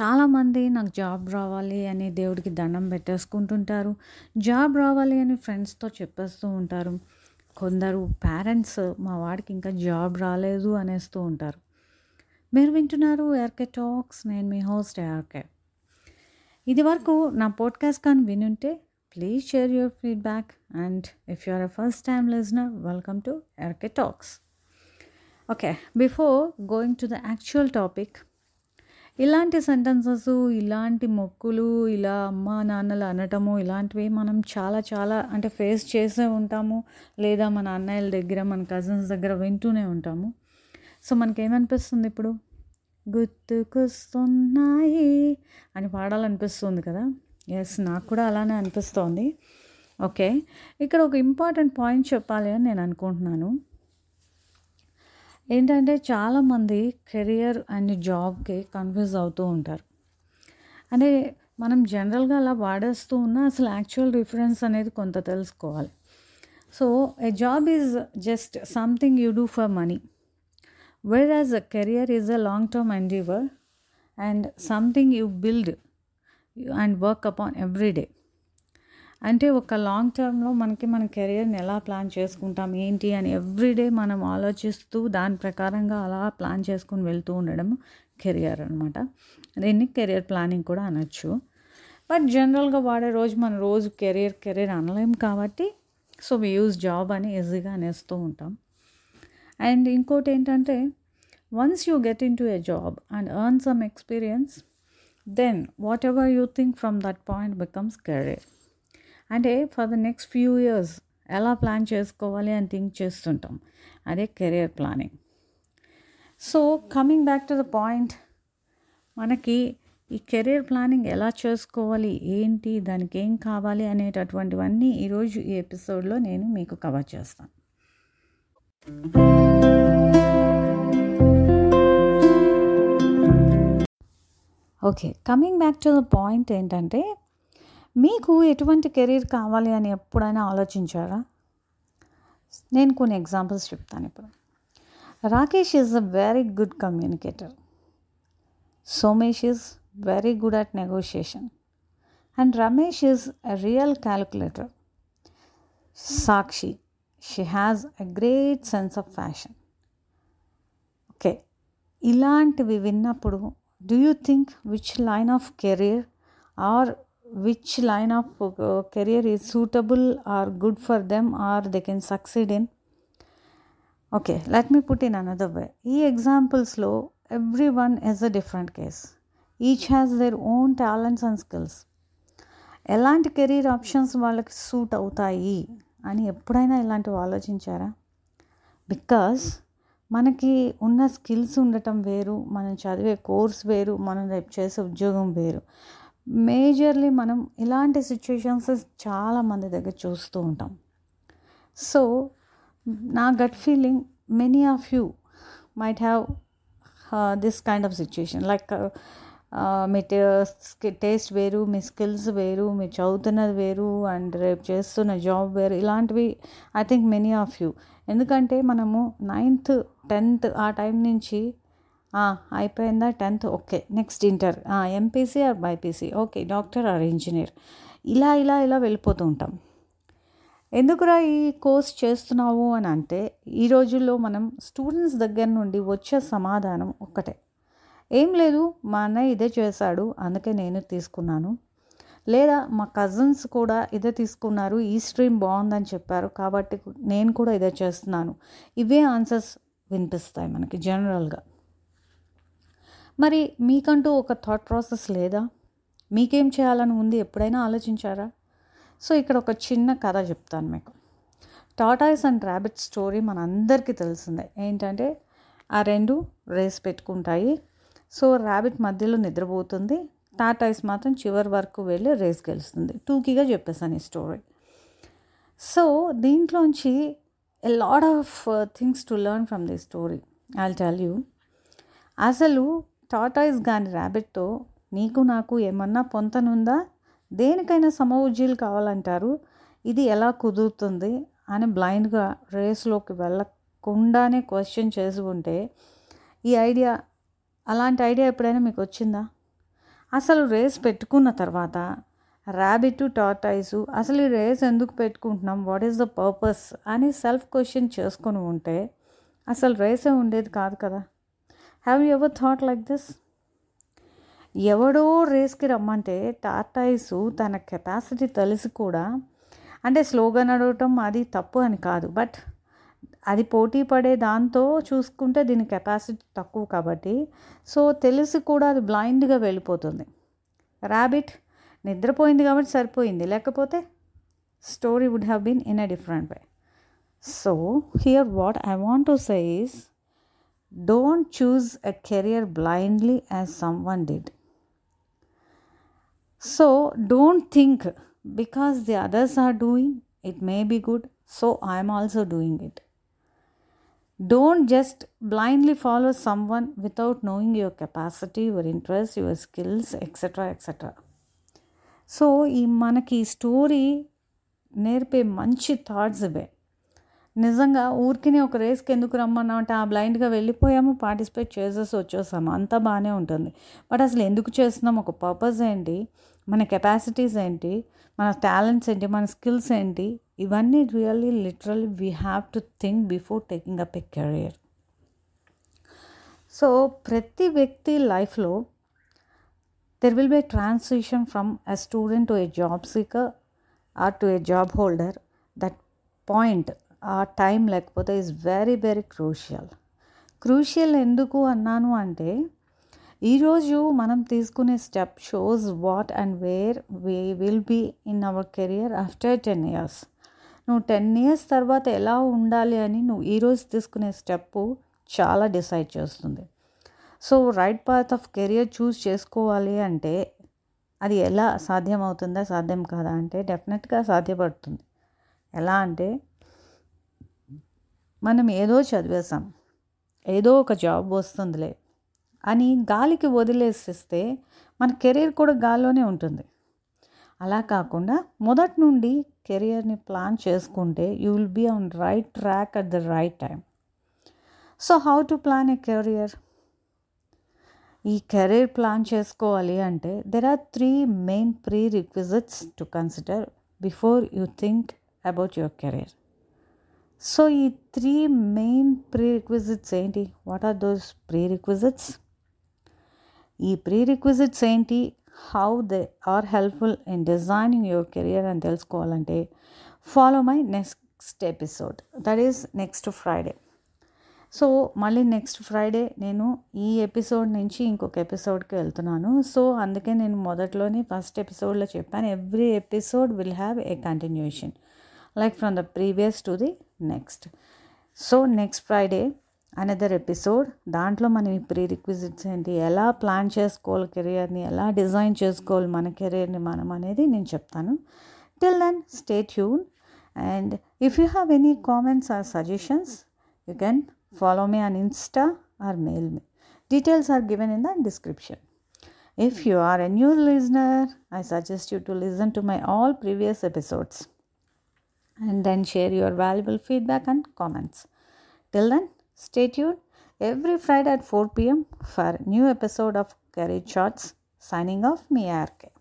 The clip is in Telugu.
చాలామంది నాకు జాబ్ రావాలి అని దేవుడికి దండం పెట్టేసుకుంటుంటారు. జాబ్ రావాలి అని ఫ్రెండ్స్తో చెప్పేస్తూ ఉంటారు. కొందరు పేరెంట్స్ మా వాడికి ఇంకా జాబ్ రాలేదు అనేస్తూ ఉంటారు. మీరు వింటున్నారు ఎర్కే టాక్స్ నేను మీ హోస్ట్ ఎర్కే ఇది వరకు నా పోడ్కాస్ట్ కానీ వినుంటే please share your feedback and if you are a first time listener welcome to R K talks. Okay before going to the actual topic ఇలాంటి సెంటెన్సెస్ ఇలాంటి మొక్కులు ఇలా అమ్మ నాన్నలు అనటము ఇలాంటివి మనం చాలా చాలా అంటే ఫేస్ చేసే ఉంటాము. లేదా మన అన్నయ్యల దగ్గర మన కజిన్స్ దగ్గర వింటూనే ఉంటాము. సో మనకేమనిపిస్తుంది ఇప్పుడు? గుర్తుకొస్తున్నాయి అని పాడాలనిపిస్తుంది కదా? ఎస్ నాకు కూడా అలానే అనిపిస్తోంది. ఓకే. ఇక్కడ ఒక ఇంపార్టెంట్ పాయింట్ చెప్పాలి అని నేను అనుకుంటున్నాను. ఏంటంటే చాలామంది కెరియర్ అండ్ జాబ్కి కన్ఫ్యూజ్ అవుతూ ఉంటారు. అంటే మనం జనరల్గా అలా వాడేస్తూ ఉన్నా అసలు యాక్చువల్ డిఫరెన్స్ అనేది కొంత తెలుసుకోవాలి. So a job is just something you do for money. Whereas a career is a long term endeavour and something you build and work upon every day అంటే ఒక లాంగ్ టర్మ్లో మనకి మన కెరియర్ని ఎలా ప్లాన్ చేసుకుంటాం ఏంటి అని ఎవ్రీడే మనం ఆలోచిస్తూ దాని ప్రకారంగా అలా ప్లాన్ చేసుకుని వెళ్తూ ఉండడం కెరియర్ అనమాట దీన్ని కెరియర్ ప్లానింగ్ కూడా అనొచ్చు. బట్ జనరల్గా వాడే రోజు మన రోజు కెరియర్ కెరీర్ అనలేం కాబట్టి సో వి యూజ్ జాబ్ అని ఈజీగా అనేస్తూ ఉంటాం. అండ్ ఇంకోటి ఏంటంటే once you get into a job and earn some experience then whatever you think from that point becomes career అంటే for the next few years ఎలా ప్లాన్ చేసుకోవాలి అని థింక్ చేస్తుంటాం. అదే career planning so coming back to the point మనకి ఈ కెరీర్ ప్లానింగ్ ఎలా చేసుకోవాలి ఏంటి దానికి ఏం కావాలి అనేటటువంటివన్నీ ఈరోజు ఈ ఎపిసోడ్లో నేను మీకు కవర్ చేస్తాను. Okay coming back to the point ఏంటంటే మీకు ఎటువంటి కెరీర్ కావాలి అని ఎప్పుడైనా ఆలోచించారా? నేను కొన్ని ఎగ్జాంపుల్స్ చెప్తాను ఇప్పుడు. Rakesh is a very good communicator Somesh is very good at negotiation and Ramesh is a real calculator Sakshi. She has a great sense of fashion okay ఇలాంటివి విన్నప్పుడు do you think which line of career or which line of uh, career is suitable or good for them or they can succeed in? Okay let me put in another way. ఈ ఎగ్జాంపుల్స్లో every one is a different case each has their own talents and skills ఎలాంటి కెరీర్ ఆప్షన్స్ వాళ్ళకి సూట్ అవుతాయి అని ఎప్పుడైనా ఇలాంటివి ఆలోచించారా? బికాస్ మనకి ఉన్న స్కిల్స్ ఉండటం వేరు మనం చదివే కోర్స్ వేరు మనం రేపు చేసే ఉద్యోగం వేరు. మేజర్లీ మనం ఇలాంటి సిచ్యుయేషన్స్ చాలా మంది దగ్గర చూస్తూ ఉంటాం. సో నా gut feeling many of you might have this kind of situation like me taste వేరు మీ స్కిల్స్ వేరు మీరు చదువుతున్నది వేరు అండ్ రేపు చేస్తున్న జాబ్ వేరు ఇలాంటివి I think many of you ఎందుకంటే మనము నైన్త్ టెన్త్ ఆ టైం నుంచి అయిపోయిందా tenth? Okay next inter. MPC or BiPC okay doctor or engineer. ఇలా ఇలా ఇలా వెళ్ళిపోతూ ఉంటాం. ఎందుకురా ఈ కోర్స్ చేస్తున్నావు అని అంటే ఈ రోజుల్లో మనం స్టూడెంట్స్ దగ్గర నుండి వచ్చే సమాధానం ఒక్కటే. ఏం లేదు మా అన్నయ్య ఇదే చేశాడు అందుకే నేను తీసుకున్నాను. లేదా మా కజిన్స్ కూడా ఇదే తీసుకున్నారు ఈ స్ట్రీమ్ బాగుందని చెప్పారు కాబట్టి నేను కూడా ఇదే చేస్తున్నాను. ఇవే ఆన్సర్స్ వినిపిస్తాయి మనకి జనరల్గా. మరి మీకంటూ ఒక థాట్ ప్రాసెస్ లేదా? మీకేం చేయాలని ఉంది? ఎప్పుడైనా ఆలోచించారా? సో ఇక్కడ ఒక చిన్న కథ చెప్తాను మీకు. టాటాయిస్ అండ్ ర్యాబిట్ స్టోరీ మన అందరికీ తెలిసిందే. ఏంటంటే ఆ రెండు రేస్ పెట్టుకుంటాయి. సో ర్యాబిట్ మధ్యలో నిద్రపోతుంది. టాటాయిస్ మాత్రం చివరి వరకు వెళ్ళి రేస్ గెలుస్తుంది. టూకీగా చెప్పేసాను ఈ స్టోరీ సో దీంట్లోంచి a lot of things to learn from the story I tell you అసలు టాటాయిస్ కానీ ర్యాబిట్తో నీకు నాకు ఏమన్నా పొంతనుందా? దేనికైనా సమవుజ్జీలు కావాలంటారు. ఇది ఎలా కుదురుతుంది? అని బ్లైండ్గా రేస్లోకి వెళ్ళకుండానే క్వశ్చన్ చేసి ఉంటే ఈ ఐడియా అలాంటి ఐడియా ఎప్పుడైనా మీకు వచ్చిందా? అసలు రేస్ పెట్టుకున్న తర్వాత ర్యాబిట్ టార్టైసు అసలు ఈ రేస్ ఎందుకు పెట్టుకుంటున్నాం? What is the purpose? అని సెల్ఫ్ క్వశ్చన్ చేసుకొని ఉంటే అసలు రేసే ఉండేది కాదు కదా. Have you ever thought like this ఎవడో రేస్కి రమ్మంటే టార్టాయిసు తన కెపాసిటీ తెలిసి కూడా అంటే స్లోగా నడవటం అది తప్పు అని కాదు. బట్ అది పోటీ పడే దాంతో చూసుకుంటే దీని కెపాసిటీ తక్కువ కాబట్టి సో తెలిసి కూడా అది బ్లైండ్గా వెళ్ళిపోతుంది. ర్యాబిట్ నిద్రపోయింది కాబట్టి సరిపోయింది. లేకపోతే story would have been in a different way. So here what I want to say is don't choose a career blindly as someone did so don't think because the others are doing it may be good so I'm also doing it don't just blindly follow someone without knowing your capacity your interest your skills etcetera etcetera so ఈ మనకి ఈ స్టోరీ నేర్పే మంచి థాట్స్ ఇవే నిజంగా ఊరికినే ఒక రేస్కి ఎందుకు రమ్మన్నాం అంటే ఆ బ్లైండ్గా వెళ్ళిపోయాము పార్టిసిపేట్ చేసేసి వచ్చేసాము. అంతా బాగానే ఉంటుంది. బట్ అసలు ఎందుకు చేస్తున్నాం? ఒక పర్పస్ ఏంటి? మన కెపాసిటీస్ ఏంటి? మన టాలెంట్స్ ఏంటి? మన స్కిల్స్ ఏంటి? ఇవన్నీ really literally we have to think before taking up a career so ప్రతి వ్యక్తి లైఫ్లో there will be transition from a student to a job seeker or to a job holder that point ఆ టైం లేకపోతే is very very crucial crucial ఎందుకు అన్నాను అంటే ఈరోజు మనం తీసుకునే step shows what and where we will be in our career after ten years నువ్వు టెన్ ఇయర్స్ తర్వాత ఎలా ఉండాలి అని నువ్వు ఈరోజు తీసుకునే స్టెప్ చాలా డిసైడ్ చేస్తుంది. So right path of career choose చేసుకోవాలి అంటే అది ఎలా సాధ్యమవుతుందా సాధ్యం కాదా అంటే డెఫినెట్గా సాధ్యపడుతుంది. ఎలా అంటే మనం ఏదో చదివేశాం ఏదో ఒక జాబ్ వస్తుందిలే అని గాలికి వదిలేసిస్తే మన కెరీర్ కూడా గాల్లోనే ఉంటుంది. అలా కాకుండా మొదటి నుండి కెరియర్ని ప్లాన్ చేసుకుంటే you will be on right track at the right time so how to plan a career ఈ కెరీర్ ప్లాన్ చేసుకోవాలి అంటే there are three main prerequisites to consider before you think about your career so ఈ త్రీ మెయిన్ ప్రీ రిక్విజిట్స్ ఏంటి? What are those prerequisites ఈ ప్రీ రిక్విజిట్స్ ఏంటి? How they are helpful in designing your career అని తెలుసుకోవాలంటే follow my next episode that is next Friday so మళ్ళీ నెక్స్ట్ ఫ్రైడే నేను ఈ ఎపిసోడ్ నుంచి ఇంకొక ఎపిసోడ్కి వెళ్తున్నాను. సో అందుకే నేను మొదట్లోనే ఫస్ట్ ఎపిసోడ్లో చెప్పాను. Every episode will have a continuation like from the previous to the Next so next Friday another episode దాంట్లో మనం ఈ ప్రీ రిక్విజిట్స్ ఏంటి ఎలా ప్లాన్ చేసుకోవాలి కెరియర్ని ఎలా డిజైన్ చేసుకోవాలి మన కెరియర్ని మనం అనేది నేను చెప్తాను till then stay tuned and if you have any comments or suggestions you can follow me on Insta or mail me. Details are given in the description. If you are a new listener, I suggest you to listen to my all previous episodes and then share your valuable feedback and comments. Till then, stay tuned every Friday at 4 pm for new episode of Career Shots. Signing off, me RK.